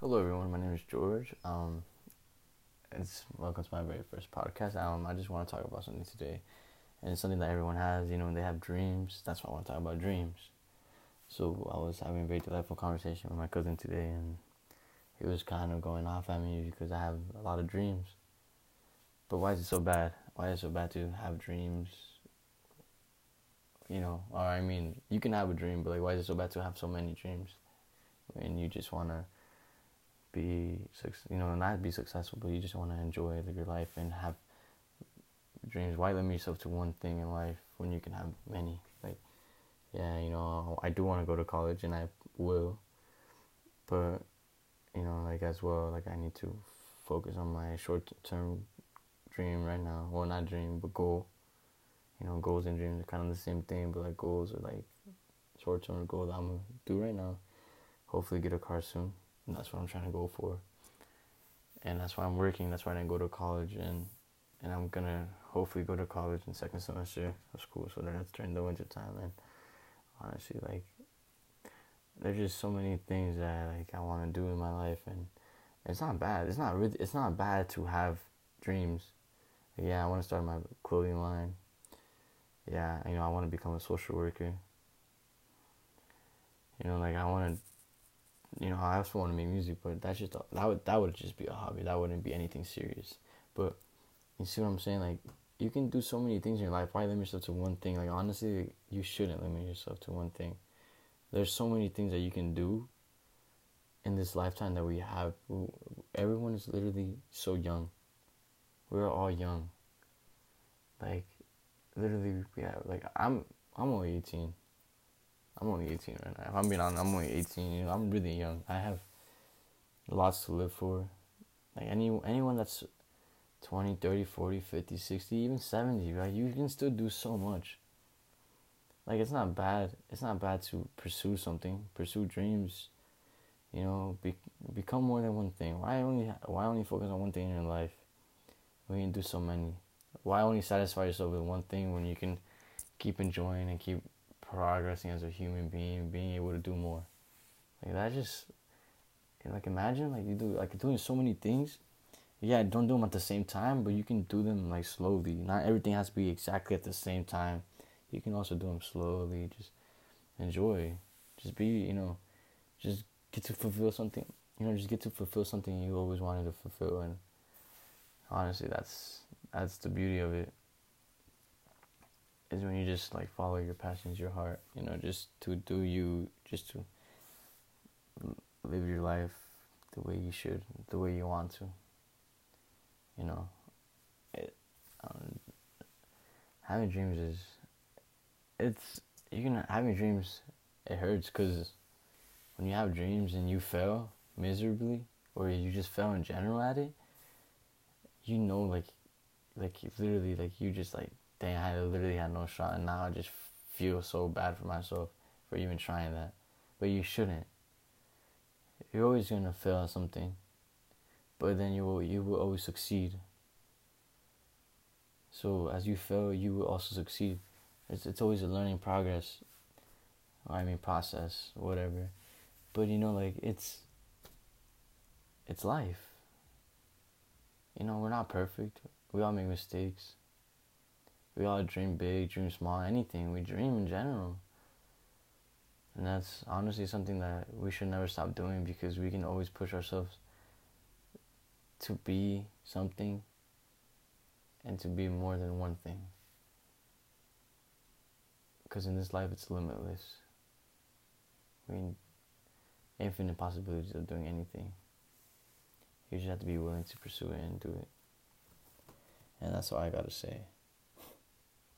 Hello, everyone. My name is George. Um, it's welcome to my very first podcast. Um, I just want to talk about something today, and it's something that everyone has. You know, they have dreams. That's why I want to talk about dreams. So I was having a very delightful conversation with my cousin today, and he was kind of going off at me because I have a lot of dreams. But why is it so bad? Why is it so bad to have dreams? You know, or I mean, you can have a dream, but like, why is it so bad to have so many dreams? And you just wanna be you know not be successful but you just want to enjoy your life and have dreams. Why limit yourself to one thing in life when you can have many? Like yeah you know i do want to go to college and i will but you know like as well like i need to focus on my short term dream right now. Well not dream but goal. You know goals and dreams are kind of the same thing but like goals are like short term goals i'm gonna do right now. Hopefully get a car soon and that's what I'm trying to go for. And that's why I'm working. That's why I didn't go to college, and and I'm gonna hopefully go to college in second semester of school. So then that's during the winter time. And honestly, like there's just so many things that like I want to do in my life, and it's not bad. It's not really. It's not bad to have dreams. Yeah, I want to start my clothing line. Yeah, you know, I want to become a social worker. You know, like I want to you know, I also want to make music, but that's just that would that would just be a hobby. That wouldn't be anything serious. But you see what I'm saying? Like you can do so many things in your life. Why limit yourself to one thing? Like honestly, you shouldn't limit yourself to one thing. There's so many things that you can do in this lifetime that we have. Everyone is literally so young. We're all young. Like literally, yeah. Like I'm I'm only 18. I'm only 18 right now. If I'm being honest, I'm only 18. You know, I'm really young. I have lots to live for. Like any anyone that's 20, 30, 40, 50, 60, even 70, right? You can still do so much. Like it's not bad. It's not bad to pursue something, pursue dreams. You know, be, become more than one thing. Why only why only focus on one thing in your life when you can do so many? Why only satisfy yourself with one thing when you can keep enjoying and keep progressing as a human being, being able to do more. Like that just like imagine like you do like doing so many things. Yeah, don't do them at the same time, but you can do them like slowly. Not everything has to be exactly at the same time. You can also do them slowly. Just enjoy. Just be, you know, just get to fulfill something. You know, just get to fulfill something you always wanted to fulfill, and honestly, that's that's the beauty of it is when you just like follow your passions, your heart, you know, just to do you, just to live your life the way you should, the way you want to. You know, it, um, having dreams is, it's, you can, having dreams, it hurts because when you have dreams and you fail miserably, or you just fail in general at it, you know, like, like literally, like you just like dang, I literally had no shot, and now I just feel so bad for myself for even trying that. But you shouldn't. You're always gonna fail at something, but then you will you will always succeed. So as you fail, you will also succeed. It's it's always a learning progress. I mean process, whatever. But you know, like it's it's life. You know, we're not perfect. We all make mistakes. We all dream big, dream small, anything. We dream in general. And that's honestly something that we should never stop doing because we can always push ourselves to be something and to be more than one thing. Because in this life, it's limitless. I mean, infinite possibilities of doing anything. You just have to be willing to pursue it and do it. And that's all I gotta say.